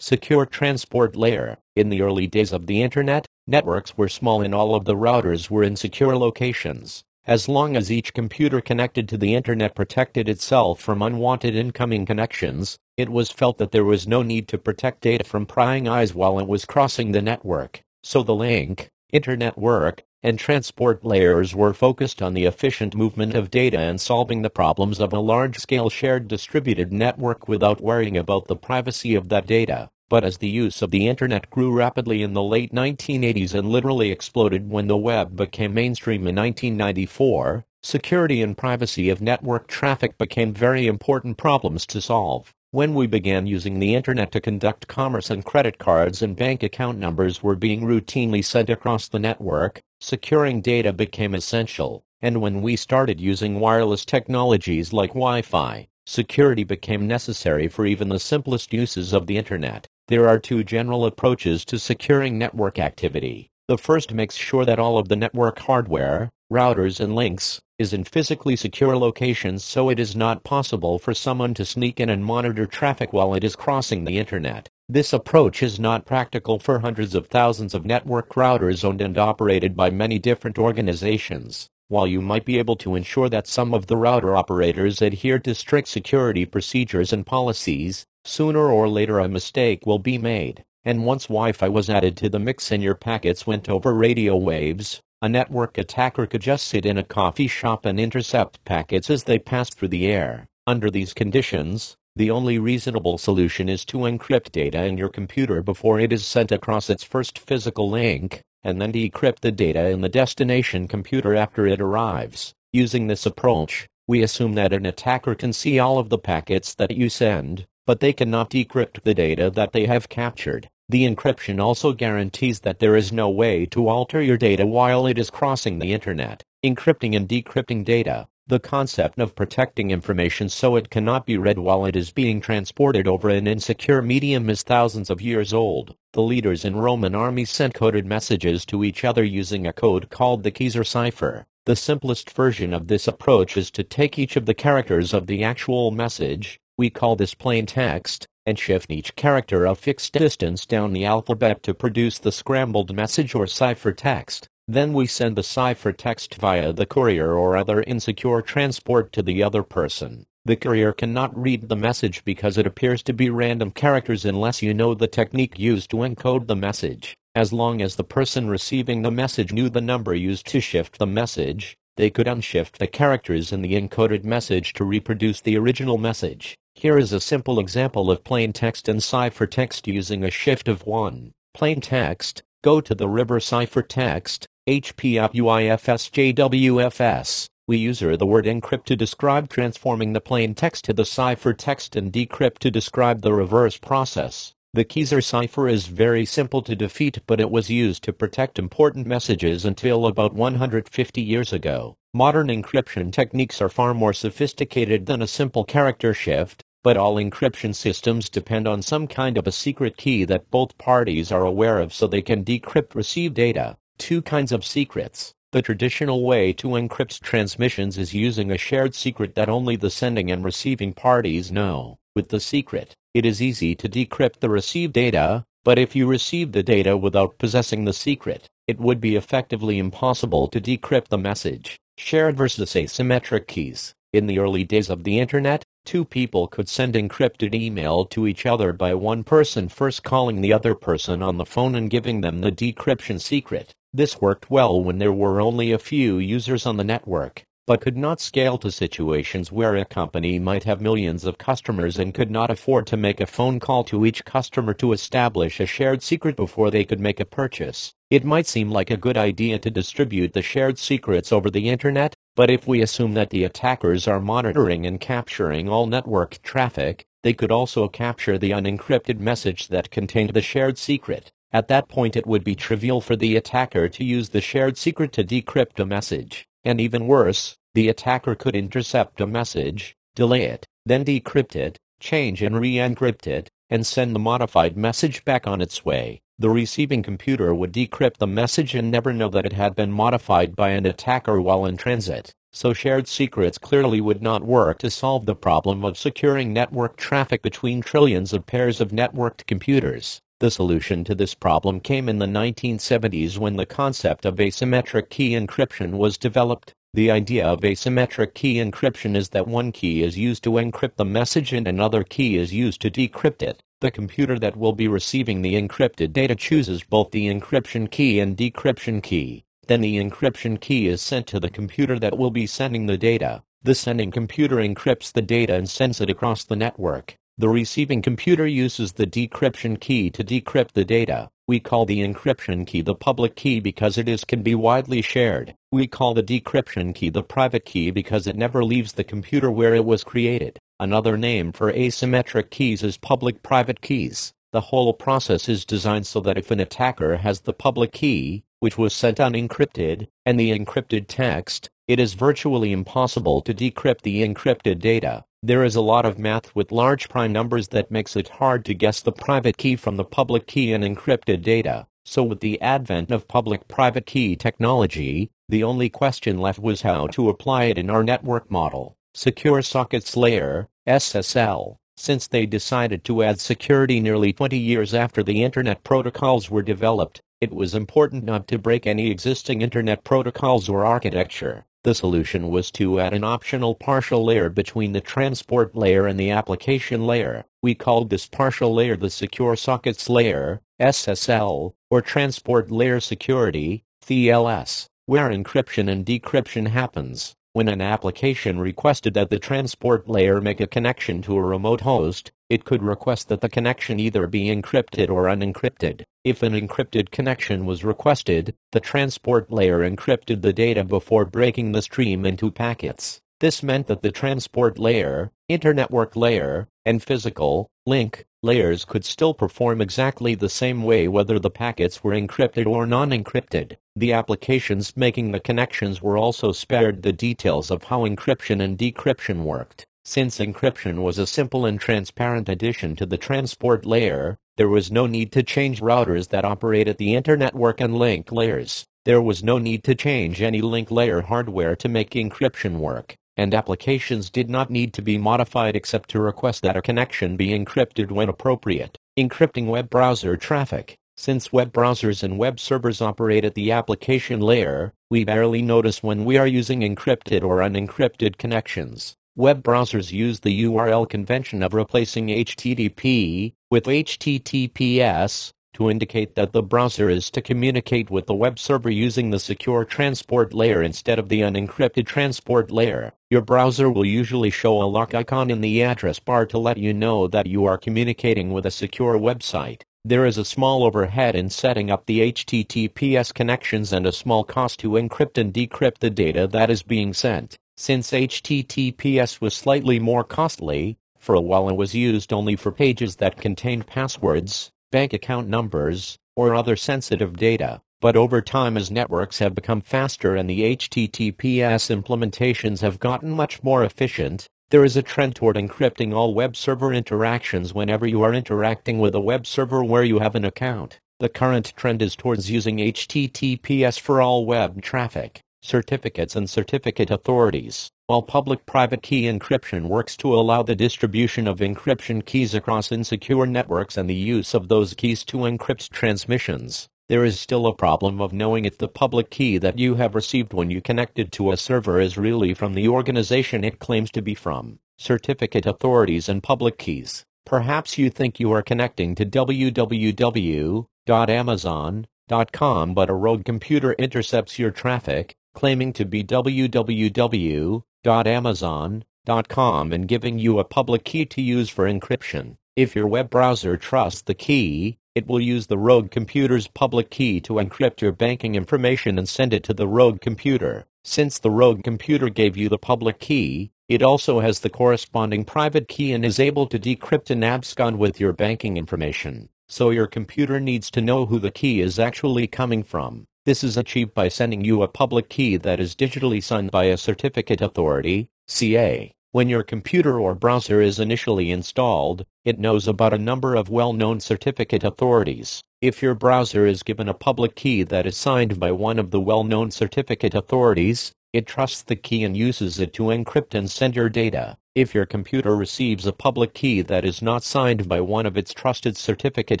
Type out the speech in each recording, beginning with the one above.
Secure Transport Layer In the early days of the Internet, networks were small and all of the routers were in secure locations. As long as each computer connected to the Internet protected itself from unwanted incoming connections, it was felt that there was no need to protect data from prying eyes while it was crossing the network. So the link, Internetwork, and transport layers were focused on the efficient movement of data and solving the problems of a large-scale shared distributed network without worrying about the privacy of that data. But as the use of the internet grew rapidly in the late 1980s and literally exploded when the web became mainstream in 1994, security and privacy of network traffic became very important problems to solve. When we began using the internet to conduct commerce and credit cards and bank account numbers were being routinely sent across the network, securing data became essential. And when we started using wireless technologies like Wi-Fi, security became necessary for even the simplest uses of the internet. There are two general approaches to securing network activity. The first makes sure that all of the network hardware, routers and links, is in physically secure locations so it is not possible for someone to sneak in and monitor traffic while it is crossing the internet. This approach is not practical for hundreds of thousands of network routers owned and operated by many different organizations. While you might be able to ensure that some of the router operators adhere to strict security procedures and policies, sooner or later a mistake will be made. And once Wi-Fi was added to the mix and your packets went over radio waves, a network attacker could just sit in a coffee shop and intercept packets as they pass through the air. Under these conditions, the only reasonable solution is to encrypt data in your computer before it is sent across its first physical link, and then decrypt the data in the destination computer after it arrives. Using this approach, we assume that an attacker can see all of the packets that you send, but they cannot decrypt the data that they have captured. The encryption also guarantees that there is no way to alter your data while it is crossing the internet. Encrypting and decrypting data. The concept of protecting information so it cannot be read while it is being transported over an insecure medium is thousands of years old. The leaders in Roman armies sent coded messages to each other using a code called the Caesar cipher. The simplest version of this approach is to take each of the characters of the actual message, we call this plain text, and shift each character a fixed distance down the alphabet to produce the scrambled message or ciphertext. Then we send the ciphertext via the courier or other insecure transport to the other person. The courier cannot read the message because it appears to be random characters unless you know the technique used to encode the message. As long as the person receiving the message knew the number used to shift the message, they could unshift the characters in the encoded message to reproduce the original message. Here is a simple example of plain text and ciphertext using a shift of 1. Plain text, go to the river ciphertext, HPUIFSJWFS. We use the word encrypt to describe transforming the plain text to the ciphertext and decrypt to describe the reverse process. The Caesar cipher is very simple to defeat but it was used to protect important messages until about 150 years ago. Modern encryption techniques are far more sophisticated than a simple character shift, but all encryption systems depend on some kind of a secret key that both parties are aware of so they can decrypt received data. Two kinds of secrets. The traditional way to encrypt transmissions is using a shared secret that only the sending and receiving parties know. With the secret, it is easy to decrypt the received data, but if you receive the data without possessing the secret, it would be effectively impossible to decrypt the message. Shared versus asymmetric keys. In the early days of the internet, two people could send encrypted email to each other by one person first calling the other person on the phone and giving them the decryption secret. This worked well when there were only a few users on the network but could not scale to situations where a company might have millions of customers and could not afford to make a phone call to each customer to establish a shared secret before they could make a purchase. It might seem like a good idea to distribute the shared secrets over the internet, but if we assume that the attackers are monitoring and capturing all network traffic, they could also capture the unencrypted message that contained the shared secret. At that point it would be trivial for the attacker to use the shared secret to decrypt a message. And even worse, the attacker could intercept a message, delay it, then decrypt it, change and re-encrypt it, and send the modified message back on its way. The receiving computer would decrypt the message and never know that it had been modified by an attacker while in transit. so shared secrets clearly would not work to solve the problem of securing network traffic between trillions of pairs of networked computers. The solution to this problem came in the 1970s when the concept of asymmetric key encryption was developed. The idea of asymmetric key encryption is that one key is used to encrypt the message and another key is used to decrypt it. The computer that will be receiving the encrypted data chooses both the encryption key and decryption key. Then the encryption key is sent to the computer that will be sending the data. The sending computer encrypts the data and sends it across the network. The receiving computer uses the decryption key to decrypt the data. We call the encryption key the public key because it is can be widely shared. We call the decryption key the private key because it never leaves the computer where it was created. Another name for asymmetric keys is public-private keys. The whole process is designed so that if an attacker has the public key, which was sent unencrypted, and the encrypted text, it is virtually impossible to decrypt the encrypted data. There is a lot of math with large prime numbers that makes it hard to guess the private key from the public key in encrypted data. So with the advent of public-private key technology, the only question left was how to apply it in our network model. Secure Sockets Layer, SSL. Since they decided to add security nearly 20 years after the Internet protocols were developed, it was important not to break any existing Internet protocols or architecture. The solution was to add an optional partial layer between the transport layer and the application layer. We called this partial layer the Secure Sockets Layer, SSL, or Transport Layer Security, TLS, where encryption and decryption happens. When an application requested that the transport layer make a connection to a remote host, it could request that the connection either be encrypted or unencrypted. If an encrypted connection was requested, the transport layer encrypted the data before breaking the stream into packets. This meant that the transport layer, internetwork layer, and physical link layers could still perform exactly the same way whether the packets were encrypted or non-encrypted. The applications making the connections were also spared the details of how encryption and decryption worked. Since encryption was a simple and transparent addition to the transport layer, there was no need to change routers that operate at the internetwork and link layers. There was no need to change any link layer hardware to make encryption work and applications did not need to be modified except to request that a connection be encrypted when appropriate. Encrypting web browser traffic. Since web browsers and web servers operate at the application layer, we barely notice when we are using encrypted or unencrypted connections. Web browsers use the URL convention of replacing HTTP with HTTPS to indicate that the browser is to communicate with the web server using the secure transport layer instead of the unencrypted transport layer. Your browser will usually show a lock icon in the address bar to let you know that you are communicating with a secure website. There is a small overhead in setting up the HTTPS connections and a small cost to encrypt and decrypt the data that is being sent. Since HTTPS was slightly more costly, for a while it was used only for pages that contained passwords, bank account numbers, or other sensitive data. But over time as networks have become faster and the HTTPS implementations have gotten much more efficient, there is a trend toward encrypting all web server interactions whenever you are interacting with a web server where you have an account. The current trend is towards using HTTPS for all web traffic, certificates and certificate authorities while public-private key encryption works to allow the distribution of encryption keys across insecure networks and the use of those keys to encrypt transmissions. There is still a problem of knowing if the public key that you have received when you connected to a server is really from the organization it claims to be from. Certificate authorities and public keys. Perhaps you think you are connecting to www.amazon.com but a rogue computer intercepts your traffic, claiming to be www.amazon.com and giving you a public key to use for encryption. If your web browser trusts the key, it will use the rogue computer's public key to encrypt your banking information and send it to the rogue computer. Since the rogue computer gave you the public key, it also has the corresponding private key and is able to decrypt and abscond with your banking information. So your computer needs to know who the key is actually coming from. This is achieved by sending you a public key that is digitally signed by a certificate authority, CA. When your computer or browser is initially installed, it knows about a number of well-known certificate authorities. If your browser is given a public key that is signed by one of the well-known certificate authorities, It trusts the key and uses it to encrypt and send your data. If your computer receives a public key that is not signed by one of its trusted certificate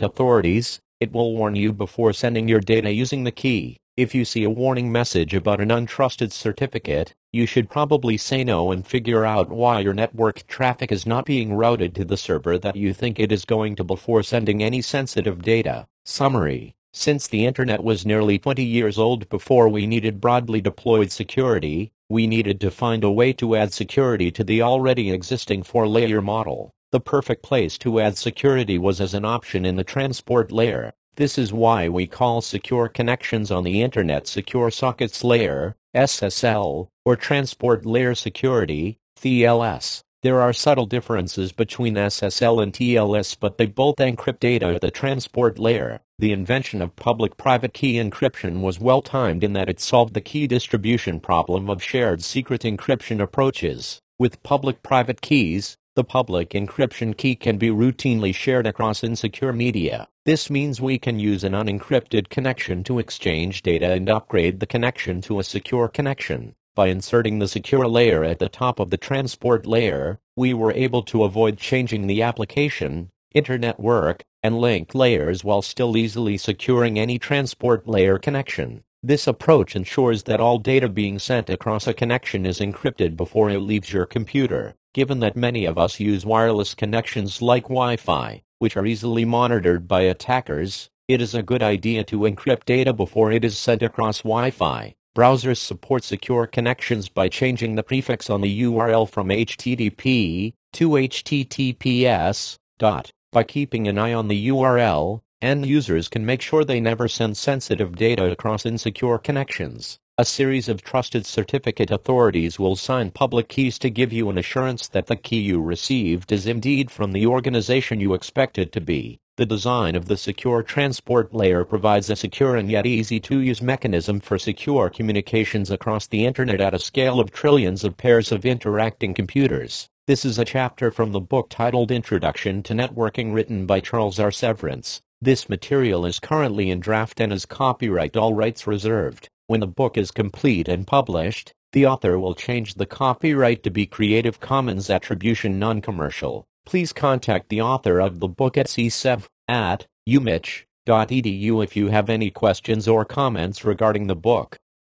authorities, it will warn you before sending your data using the key. If you see a warning message about an untrusted certificate, you should probably say no and figure out why your network traffic is not being routed to the server that you think it is going to before sending any sensitive data. Summary Since the internet was nearly 20 years old before we needed broadly deployed security, we needed to find a way to add security to the already existing four-layer model. The perfect place to add security was as an option in the transport layer. This is why we call secure connections on the Internet Secure Sockets Layer, SSL, or Transport Layer Security, TLS. There are subtle differences between SSL and TLS but they both encrypt data at the transport layer. The invention of public-private key encryption was well timed in that it solved the key distribution problem of shared secret encryption approaches. With public-private keys, the public encryption key can be routinely shared across insecure media. This means we can use an unencrypted connection to exchange data and upgrade the connection to a secure connection. By inserting the secure layer at the top of the transport layer, we were able to avoid changing the application, internetwork, and link layers while still easily securing any transport layer connection. This approach ensures that all data being sent across a connection is encrypted before it leaves your computer. Given that many of us use wireless connections like Wi-Fi, which are easily monitored by attackers, it is a good idea to encrypt data before it is sent across Wi-Fi. Browsers support secure connections by changing the prefix on the URL from HTTP to HTTPS. Dot. By keeping an eye on the URL, end users can make sure they never send sensitive data across insecure connections. A series of trusted certificate authorities will sign public keys to give you an assurance that the key you received is indeed from the organization you expect it to be. The design of the secure transport layer provides a secure and yet easy to use mechanism for secure communications across the internet at a scale of trillions of pairs of interacting computers. This is a chapter from the book titled Introduction to Networking written by Charles R. Severance. This material is currently in draft and is copyright all rights reserved. When the book is complete and published, the author will change the copyright to be Creative Commons Attribution Non-Commercial. Please contact the author of the book at csev at umich.edu if you have any questions or comments regarding the book.